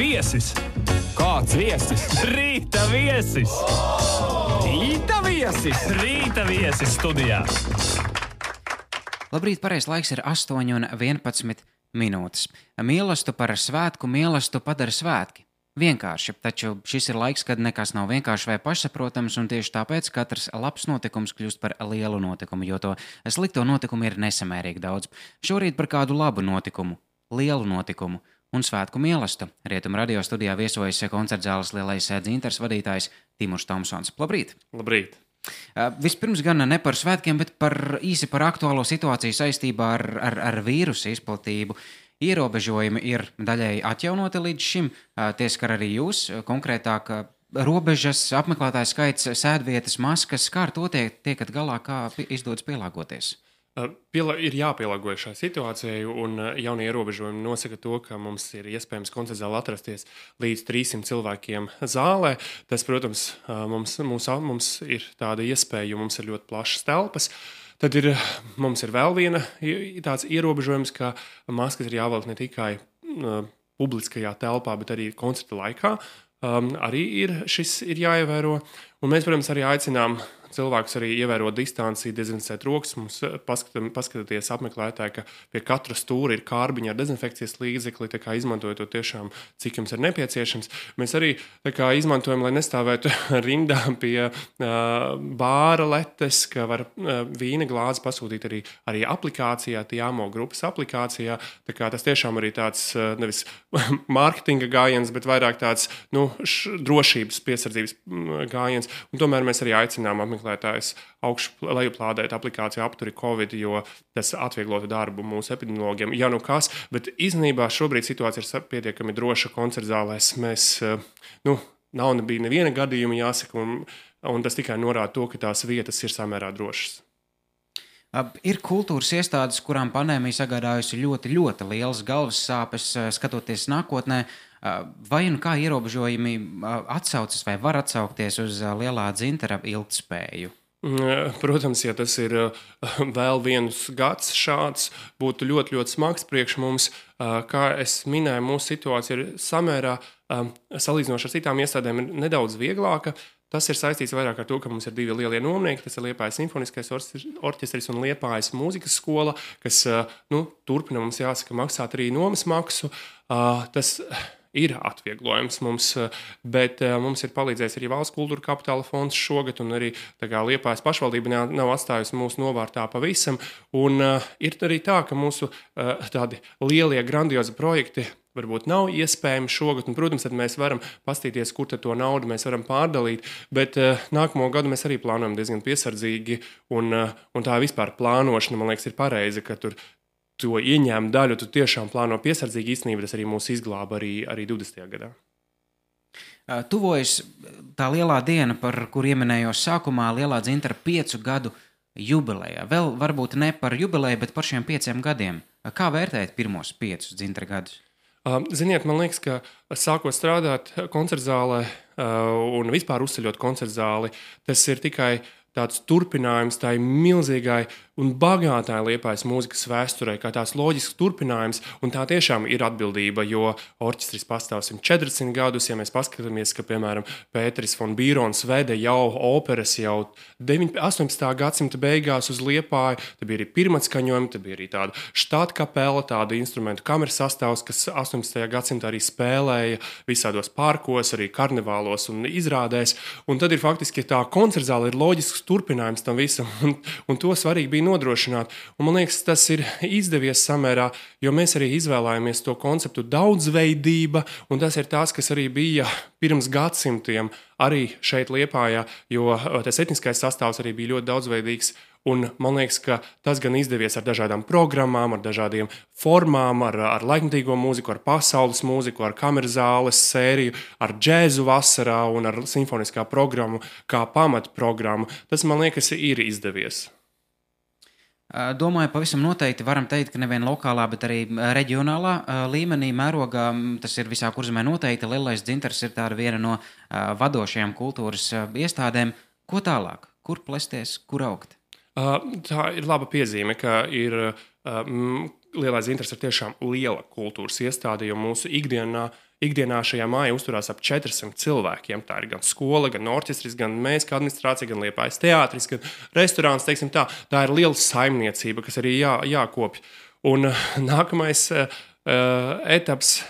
Viesis! Kāds viesis? Rīta viesis! Rīta viesis! Rīta viesis studijā! Labrīt, pareizais laiks ir 8,11 minūtes. Mīlestību par svētku, mīlestību padara svētki. Vienkārši, taču šis ir laiks, kad nekas nav vienkārši vai pašsaprotams, un tieši tāpēc katrs labs notikums kļūst par lielu notikumu, jo to slikto notikumu ir nesamērīgi daudz. Šorīt par kādu labu notikumu, lielu notikumu un svētku mīlestību. Rietumu radio studijā viesojas koncerta zāles lielais dzintars vadītājs Timurs Tomsons. Labrīt! Labrīt! Vispirms gan ne par svētkiem, bet par īsi par aktuālo situāciju saistībā ar, ar, ar vīrusu izplatību. Ierobežojumi ir daļēji atjaunoti līdz šim. Tie skar arī jūs, konkrētāk, robežas, apmeklētāju skaits, sēdvietas, maskas. Kā ar to tiek, tiekat galā, kā izdodas pielāgoties? Uh, Piela, ir jāpielāgojas šai situācijai, un uh, jaunie ierobežojumi nosaka to, ka mums ir iespējams koncertzālē atrasties līdz 300 cilvēkiem zālē. Tas, protams, uh, mums, mums, mums ir tāda iespēja, jo mums ir ļoti plašas telpas. Tad ir, mums ir vēl viena tāds ierobežojums, ka maskas ir jāvelk ne tikai uh, publiskajā telpā, bet arī koncerta laikā. Um, arī ir šis ir jāievēro. Un mēs, protams, arī aicinām cilvēkus arī ievērot distanci, dezinficēt rokas. Mums eh, paskatieties, apmeklētāji, ka pie katra stūra ir kārbiņa ar dezinfekcijas līdzekli. Izmantojiet to tiešām, cik jums ir nepieciešams. Mēs arī kā, izmantojam, lai nestāvētu rindā pie uh, bāra letes, ka var uh, vīna glāzi pasūtīt arī, arī aplikācijā, Tiamo grupas aplikācijā. Tas tiešām arī tāds uh, nevis mārketinga gājiens, bet vairāk tāds nu, š, drošības piesardzības gājiens. Un tomēr mēs arī aicinām apmeklētājus augšu lejuplādēt aplikāciju apturi Covid, jo tas atvieglotu darbu mūsu epidemiologiem. Ja nu kas, bet īstenībā šobrīd situācija ir pietiekami droša koncertzālēs. Mēs, eh, nu, nav ne bija neviena gadījuma, jāsaka, un, un tas tikai norāda to, ka tās vietas ir samērā drošas. Ir kultūras iestādes, kurām pandēmija sagādājusi ļoti, ļoti lielas galvas sāpes, eh, skatoties nākotnē. Eh, Vai un kā ierobežojumi atsaucas vai var atsaukties uz lielā dzintara ilgspēju? Mm, Protams, ja tas ir vēl viens gads šāds, būtu ļoti, ļoti smags priekš mums. Kā jau minēju, mūsu situācija ir samērā, salīdzinoši ar citām iestādēm, nedaudz vieglāka. Tas ir saistīts vairāk ar to, ka mums ir divi lielie nomnieki. Tas ir Liepājas simfoniskais orķestris- un Liepājas mūzikas skola, kas nu, turpina mums jāsaka maksāt arī nomas maksu. Tas ir atvieglojums mums, bet eh, mums ir palīdzējis arī valsts kultūra kapitāla fonds šogad, un arī Liepājas pašvaldība nav, atstājusi mūsu novārtā pavisam. Un uh, ir arī tā, ka mūsu uh, tādi lielie, grandiozi projekti varbūt nav iespējami šogad, un, protams, mēs varam paskatīties, kur to naudu mēs varam pārdalīt. Bet uh, nākamo gadu mēs arī plānojam diezgan piesardzīgi, un, uh, un tā vispār plānošana, man liekas, ir pareiza, ka tur to ieņēmumu daļu tu tiešām plāno piesardzīgi. Īstenībā tas arī mūs izglāba arī, arī 20. gadā. Tuvojas tā lielā diena, par kuru ieminējos sākumā, lielā dzintara piecu gadu jubileja. Vēl varbūt ne par jubileju, bet par šiem pieciem gadiem. Kā vērtēt pirmos piecus dzintara gadus? Ziniet, man liekas, ka sākot strādāt koncertzālē uh, un vispār uzceļot koncertzāli, tas ir tikai tāds turpinājums tai milzīgai un bagātai liepais mūzikas vēsturei, kā tās loģisks turpinājums. Un tā tiešām ir atbildība, jo orķestris pastāv 140 gadus. Ja mēs paskatāmies, ka, piemēram, Pēteris von Bīrons veda jau operas jau 9, 18. gadsimta beigās uz liepāju, tad bija arī pirmā skaņojuma, tad bija arī tāda štāta kapela, tāda instrumentu kameras sastāvs, kas 18. gadsimtā arī spēlēja visādos parkos, arī karnevālos un izrādēs. Un tad ir faktiski tā koncertzāle ir loģisks turpinājums tam visam, un, un to svarīgi bija nodrošināt. Un man liekas, tas ir izdevies samērā, jo mēs arī izvēlējāmies to konceptu daudzveidība, un tas ir tas, kas arī bija pirms gadsimtiem arī šeit Liepājā, jo uh, tas etniskais sastāvs arī bija ļoti daudzveidīgs. Un man liekas, ka tas gan izdevies ar dažādām programmām, ar dažādiem formām, ar, ar laikmatīgo mūziku, ar pasaules mūziku, ar kameras zāles sēriju, ar džēzu vasarā un ar simfoniskā programmu kā pamatprogrammu. Tas man liekas, ir izdevies. Domāju, pavisam noteikti varam teikt, ka nevien lokālā, bet arī reģionālā līmenī, mērogā, tas ir visā kurzemē noteikti. Lielais dzintars ir viena no vadošajām kultūras iestādēm. Ko tālāk? Kur plēsties, kur augt? Tā ir laba piezīme, ka ir lielais interesi ir tiešām liela kultūras iestāde, jo mūsu ikdienā, ikdienā šajā mājā uzturās ap 400 cilvēkiem. Tā ir gan skola, gan orķestris, gan mēs, kā administrācija, gan liepais teātris, gan restorāns. Tā. tā ir liela saimniecība, kas arī jā, jākopja. Un uh, nākamais uh, etaps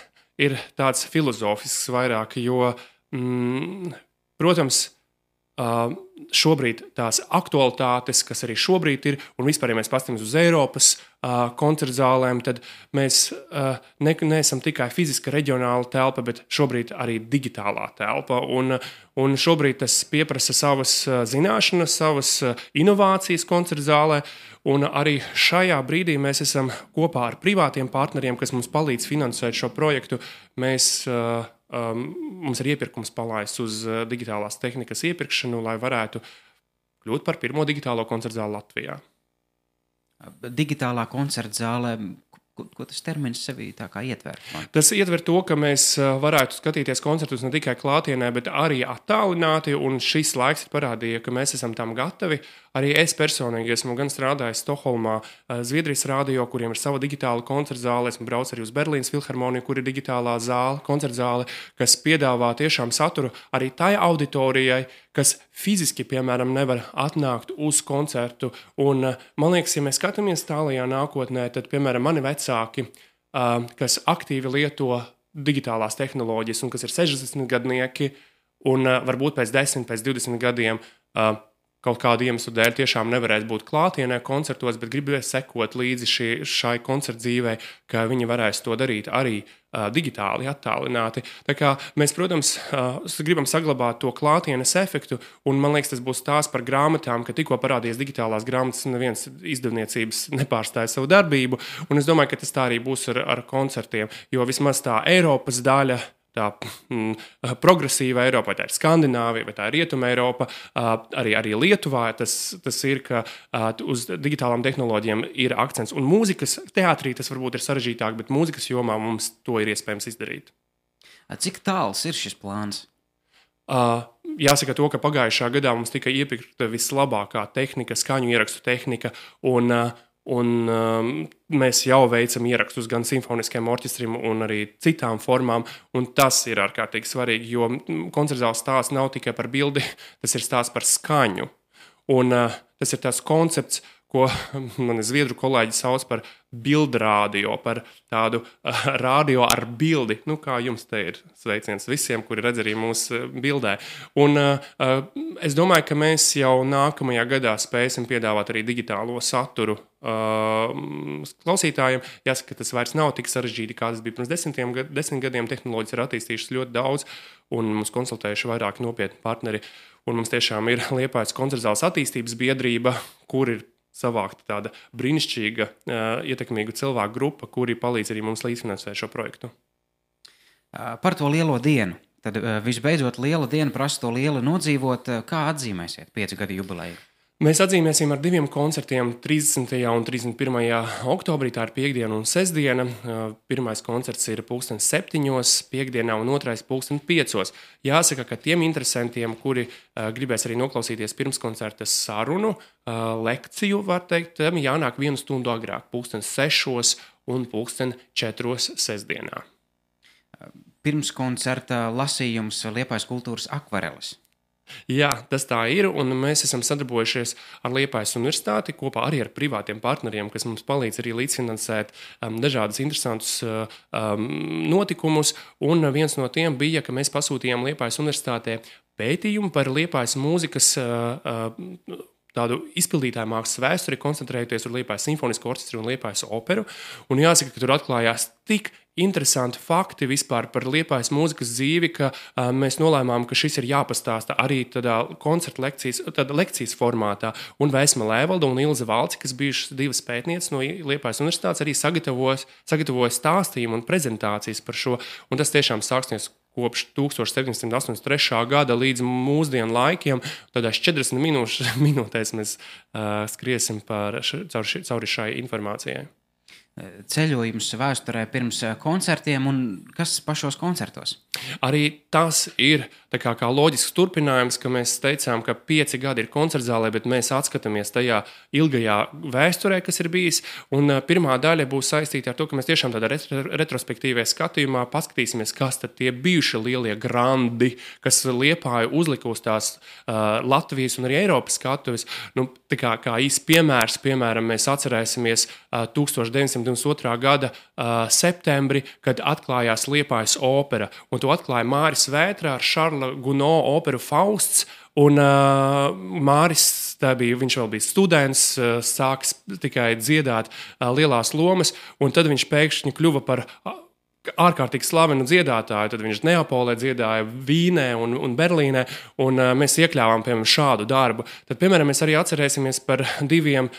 ir tāds filozofisks vairāk, jo, mm, protams, uh, šobrīd tās aktualitātes, kas arī šobrīd ir, un vispār, ja mēs paskatāmies uz Eiropas uh, koncertu zālēm, tad mēs uh, ne, neesam tikai fiziska reģionāla telpa, bet šobrīd arī digitālā telpa. Un, un šobrīd tas prasa savas zināšanas, savas inovācijas koncertu zālē. Un arī šajā brīdī mēs esam kopā ar privātiem partneriem, kas mums palīdz finansēt šo projektu. Mēs, uh, um, mums ir iepirkums palaists uz uh, digitālās tehnikas iepirkšanu, lai varētu kļūt par pirmo digitālo koncertu zāli Latvijā. Digitālā koncerta zāle, Ko, ko tas termins sevī ietver? Man? Tas ietver to, ka mēs varētu skatīties koncertus ne tikai klātienē, bet arī attālināti. Šis laiks ir parādījis, ka mēs esam tam gatavi. Arī es personīgi esmu gan strādājis Stokholmā, Zviedrijas rādio, kuriem ir sava digitāla koncerta zāle. Esmu braucis arī uz Berlīnas filharmoniju, kur ir digitālā zāle, koncerta zāle, kas piedāvā tiešām saturu arī tai auditorijai, kas fiziski, piemēram, nevar atnākt uz koncertu. Un, man liekas, ja mēs skatāmies tālākajā nākotnē, tad, piemēram, mani vecāki, kas aktīvi lieto digitālās tehnoloģijas un kas ir 60 gadnieki, un varbūt pēc 10, pēc 20 gadiem kaut kādu iemeslu dēļ tiešām nevarēs būt klātienē koncertos, bet gribēs sekot līdzi šī, šai koncerta dzīvei, ka viņi varēs to darīt arī uh, digitāli, attālināti. Tā kā mēs, protams, uh, gribam saglabāt to klātienes efektu, un man liekas, tas būs tās par grāmatām, ka tikko parādījās digitālās grāmatas, neviens izdevniecības nepārstāja savu darbību, un es domāju, ka tas tā arī būs ar, ar koncertiem, jo vismaz tā Eiropas daļa tā mm, progresīva Eiropa, vai tā ir Skandināvija, vai tā ir Rietuma Eiropa, arī, arī Lietuvā. Tas, tas ir, ka uz digitālām tehnoloģijām ir akcents. Un mūzikas teātrī tas varbūt ir sarežģītāk, bet mūzikas jomā mums to ir iespējams izdarīt. Cik tāls ir šis plāns? Uh, jāsaka, to, ka pagājušā gadā mums tika iepirkta vislabākā tehnika, skaņu ierakstu tehnika. Un, uh, Un, um, mēs jau veicam ierakstus gan simfoniskajam orķestram, gan arī citām formām. Tas ir ārkārtīgi svarīgi, jo koncertzāles stāsts nav tikai par bildi, tas ir stāsts par skaņu. Un, uh, tas ir tas koncepts, ko mani zviedru kolēģi sauc par bildrādio, par tādu uh, radio ar bildi. Nu, kā jums te ir sveiciens visiem, kuri redz arī mūsu bildē. Un, uh, es domāju, ka mēs jau nākamajā gadā spēsim piedāvāt arī digitālo saturu uh, klausītājiem. Jāsaka, tas vairs nav tik sarežģīti, kā tas bija pirms desmitiem, desmit gadiem. Tehnoloģijas ir attīstījušas ļoti daudz, un mums konsultējuši vairāk nopietni partneri. Un mums tiešām ir Liepājas koncertzāles attīstības biedrība, kur ir savākta tāda brīnišķīga, ietekmīga cilvēku grupa, kuri palīdz arī mums līdzfinansēt šo projektu. Par to lielo dienu. Tad visbeidzot, liela diena prasa to lielu nodzīvot. Kā atzīmēsiet piecu gadu jubileju? Mēs atzīmēsim ar diviem koncertiem 30. un 31. oktobrī. Tā ir piekdiena un sestdiena. Pirmais koncerts ir pulkstenis septiņos, piekdienā un otrais pulkstenis piecos. Jāsaka, ka tiem interesantiem, kuri gribēs arī noklausīties pirmskoncerta sarunu, lekciju, var teikt, jānāk vienu stundu agrāk, pulkstenis sešos un pulkstenis četros sestdienā. Pirmskoncerta lasījums Liepais kultūras akvareles. Jā, tas tā ir. Mēs esam sadarbojušies ar Liepājas Universitāti kopā arī ar privātiem partneriem, kas mums palīdz arī līdzfinansēt um, dažādus interesantus uh, um, notikumus. Un viens no tiem bija, ka mēs pasūtījām Liepājas Universitātē pētījumu par Liepājas mūzikas. Uh, uh, tādu izpildītāju mākslas vēsturi, koncentrējoties uz Liepājas simfonisko orķestru un Liepājas operu. Un jāsaka, ka tur atklājās tik interesanti fakti vispār par liepājas mūzikas dzīvi, ka uh, mēs nolēmām, ka šis ir jāpastāsta arī tādā koncerta lekcijas, lekcijas formātā. Un Vēsma Lēvalda un Ilza Valci, kas bijušas divas pētnieces no Liepājas universitātes, arī sagatavojas, sagatavojas stāstījumu un prezentācijas par šo. Un tas tiešām sāksies kopš 1783. gada līdz mūsdienu laikiem. Tādās 40 minūšu, minūtēs mēs uh, skriesim par, cauri, cauri šai informācijai ceļojums vēsturē pirms koncertiem un kas pašos koncertos? Arī tas ir kā, kā loģisks turpinājums, ka mēs teicām, ka pieci gadi ir koncertzālē, bet mēs atskatāmies tajā ilgajā vēsturē, kas ir bijis. Un pirmā daļa būs saistīta ar to, ka mēs tiešām tādā retrospektīvā skatījumā paskatīsimies, kas tad tie bijušie lielie grandi, kas liepāja uzlika uz tās uh, Latvijas un arī Eiropas skatuves. Nu, kā, kā īsts piemērs, piemēram, mēs atcerēsimies uh, 1992. gada uh, septembri, kad atklājās Liepājas opera, un to atklāja Māris Vētra ar Šarla Guno operu Fausts. Un uh, Māris, bija, viņš vēl bija students, uh, sāks tikai dziedāt uh, lielās lomas, un tad viņš pēkšņi kļuva par uh, ārkārtīgi slavenu dziedātāju. Tad viņš Neapolē dziedāja Vīnē un, un Berlīnē, un uh, mēs iekļāvām piemēram, šādu darbu. Tad, piemēram, mēs arī atcerēsimies par diviem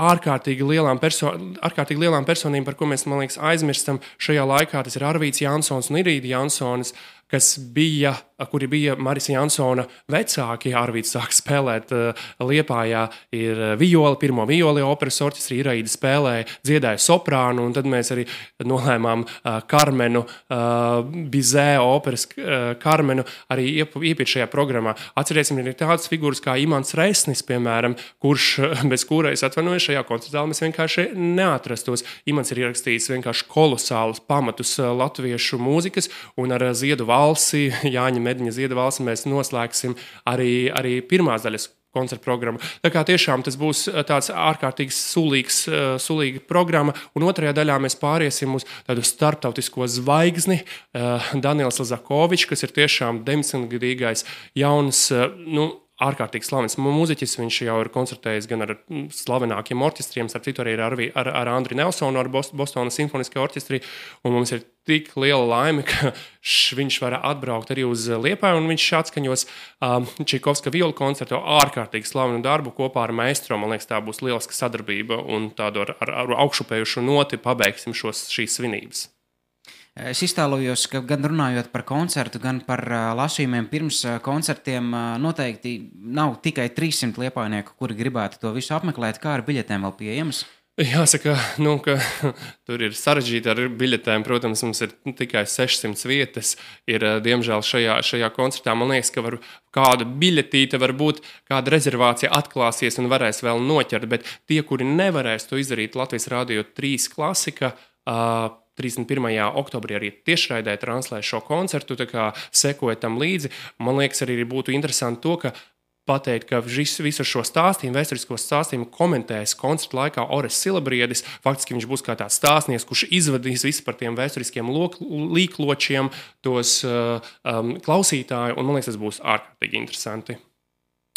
ārkārtīgi lielām, perso ārkārtīgi lielām personībām, par ko mēs liekas, aizmirstam šajā laikā. Tas ir Arvīts Jansons un Irīda Jansons, kas bija, kuri bija Marijas Jansona vecāki. Arvīts sāk spēlēt uh, Liepājā, ir eh, viola, pirmo violi operas orķestrī, Iraida spēlēja, dziedāja soprānu, un tad mēs arī nolēmām uh, Karmenu, Bizē operas Karmenu arī iepiet šajā programmā. Atcerēsim, ir tādas figūras kā Imants Reisnis, piemēram, kurš bez kura es atvainojos šajā koncertā, mēs vienkārši neatrastos. Imants ir ierakstījis vienkārši kolosālus pamatus latviešu mūzikas un ar ziedu valsts valsi, Jāņa Mediņa Zieda valsi, mēs noslēgsim arī, arī pirmās daļas koncertu programmu. Tā kā tiešām tas būs eh, tāds ārkārtīgi sulīgs, eh, sulīga programma, un otrajā daļā mēs pāriesim uz tādu starptautisko zvaigzni, eh, Daniels Lazakovičs, kas ir tiešām 19-gadīgais jauns, nu, ārkārtīgi slavens mūziķis. Viņš jau ir koncertējis gan ar mm, slavenākiem orķestriem, ar citu arī ar, ar, ar Andriu Nelsonu, ar Bostonas simfoniskajā orķestrī. Un mums ir tik liela laime, ka viņš var atbraukt arī uz Liepāju, un viņš atskaņos um, Čaikovska violu koncertu ārkārtīgi slavenu darbu kopā ar meistru. Man liekas, tā būs lieliska sadarbība, un tādu ar, ar, ar augšupējušu noti pabeigsim šos, šīs svinības. Es iztēlojos, ka gan runājot par koncertu, gan par lasījumiem pirms koncertiem, noteikti nav tikai 300 liepainieku, kuri gribētu to visu apmeklēt. Kā ar biļetēm vēl pieejamas? Jāsaka, nu, ka tur ir sarežģīti ar biļetēm. Protams, mums ir tikai 600 vietas. Ir, diemžēl šajā, šajā koncertā man liekas, ka var, kāda biļetīte var būt, kāda rezervācija atklāsies un varēs vēl noķert. Bet tie, kuri nevarēs to izdarīt, Latvijas Rādio 3 klasika. Uh, 31. oktobrī arī tiešraidē translēs šo koncertu, tā kā sekoja tam līdzi. Man liekas, arī būtu interesanti to, ka pateikt, ka šis, visu šo stāstījumu, vēsturisko stāstījumu komentēs koncerta laikā Oris Silabriedis. Faktiski viņš būs kā tāds stāstnieks, kurš izvadīs visu par tiem vēsturiskiem līkločiem, tos uh, um, klausītāju, un man liekas, tas būs ārkārtīgi interesanti.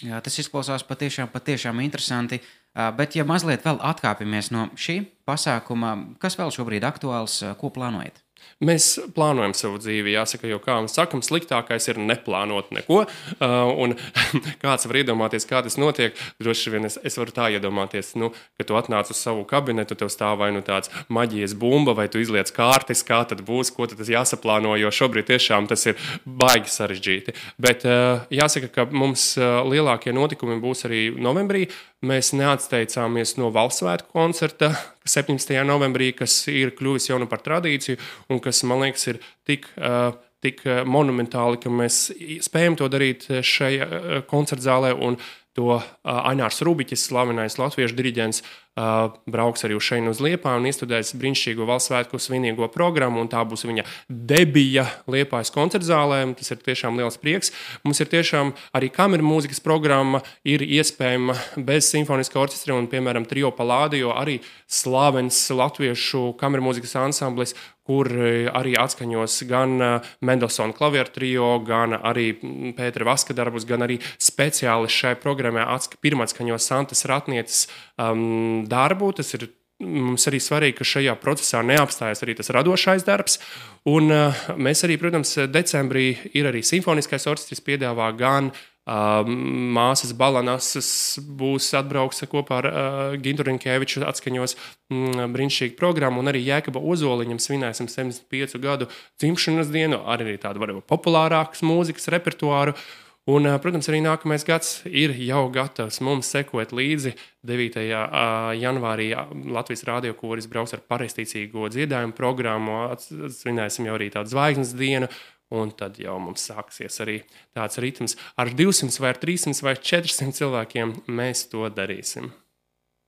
Jā, tas izklausās patiešām, patiešām interesanti. Bet, ja mazliet vēl atkāpjamies no šī pasākuma, kas vēl šobrīd aktuāls, ko plānojat? Mēs plānojam savu dzīvi, jāsaka, jo, kā mēs sakām, sliktākais ir neplānot neko. Uh, un kāds var iedomāties, kā tas notiek? Droši vien es, es varu tā iedomāties, nu, ka tu atnāc uz savu kabinetu, tev stāv vai nu tāds maģijas bumba, vai tu izliec kārtas, kā tad būs, ko tad jāsaplāno, jo šobrīd tiešām tas ir baigi sarežģīti. Bet uh, jāsaka, ka mums uh, lielākie notikumi būs arī novembrī. Mēs neatteicāmies no valsts svētku koncerta 17. novembrī, kas ir kļuvis jau nu par tradīciju un kas, man liekas, ir tik. Uh, Tik monumentāli, ka mēs spējam to darīt šajā koncertzālē, un to uh, Aņārs Rubiķis, slavenais latviešu diriģents, uh, brauks arī uz šeinu uz Liepāju un iestudēs brīnišķīgo valsts svētku svinīgo programmu, un tā būs viņa debija Liepājas koncertzālē. Tas ir tiešām liels prieks. Mums ir tiešām arī kameru mūzikas programma, ir iespējama bez simfoniskā orķestra un, piemēram, trio palādi, jo arī slavens latviešu kameru mūzikas ansamblis kur arī atskaņos gan Mendelsona klavieru trio, gan arī Pētera Vaska darbus, gan arī speciāli šai programmai pirmā atskaņos Santas Ratnietes um, darbu. Tas ir mums arī svarīgi, ka šajā procesā neapstājas arī tas radošais darbs. Un, uh, mēs arī, protams, decembrī ir arī simfoniskais orķestris piedāvā gan uh, māsas Balanasas būs atbrauks kopā ar Gintu Rinkēviču atskaņos mm, brīnišķīgu programmu, un arī Jēkaba Ozoliņam svinēsim 75 gadu dzimšanas dienu, arī tādu varbūt populārākas mūzikas repertuāru. Un, protams, arī nākamais gads ir jau gatavs mums sekot līdzi. 9. janvārī Latvijas Rādio koris brauks ar pareizticīgo dziedājumu programmu. Svinēsim jau arī tādu zvaigznes dienu. Un tad jau mums sāksies arī tāds ritms. Ar 200 vai 300 vai 400 cilvēkiem mēs to darīsim.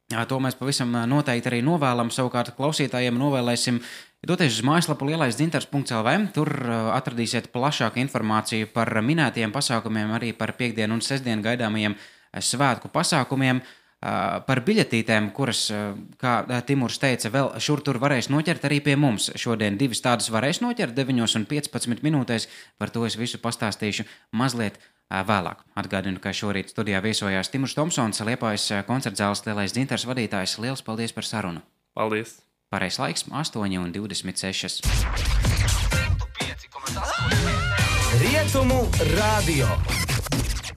Jā, to mēs pavisam noteikti arī novēlam. Savukārt, klausītājiem novēlēsim doties uz mājaslapu lielais dzintars.lv. Tur atradīsiet plašāku informāciju par minētajiem pasākumiem, arī par piekdienu un sestdienu gaidāmajiem svētku pasākumiem. Par biļetītēm, kuras, kā Timurs teica, vēl šur tur varēs noķert arī pie mums. Šodien divas tādas varēs noķert 9 un 15 minūtēs. Par to es visu pastāstīšu mazliet vēlāk. Atgādinu, ka šorīt studijā viesojās Timurs Thompsons, Liepājas koncerta zāles lielais dzintars vadītājs. Lielas paldies par sarunu! Paldies! Pareizais laiks - 8,26. Rietumu radio.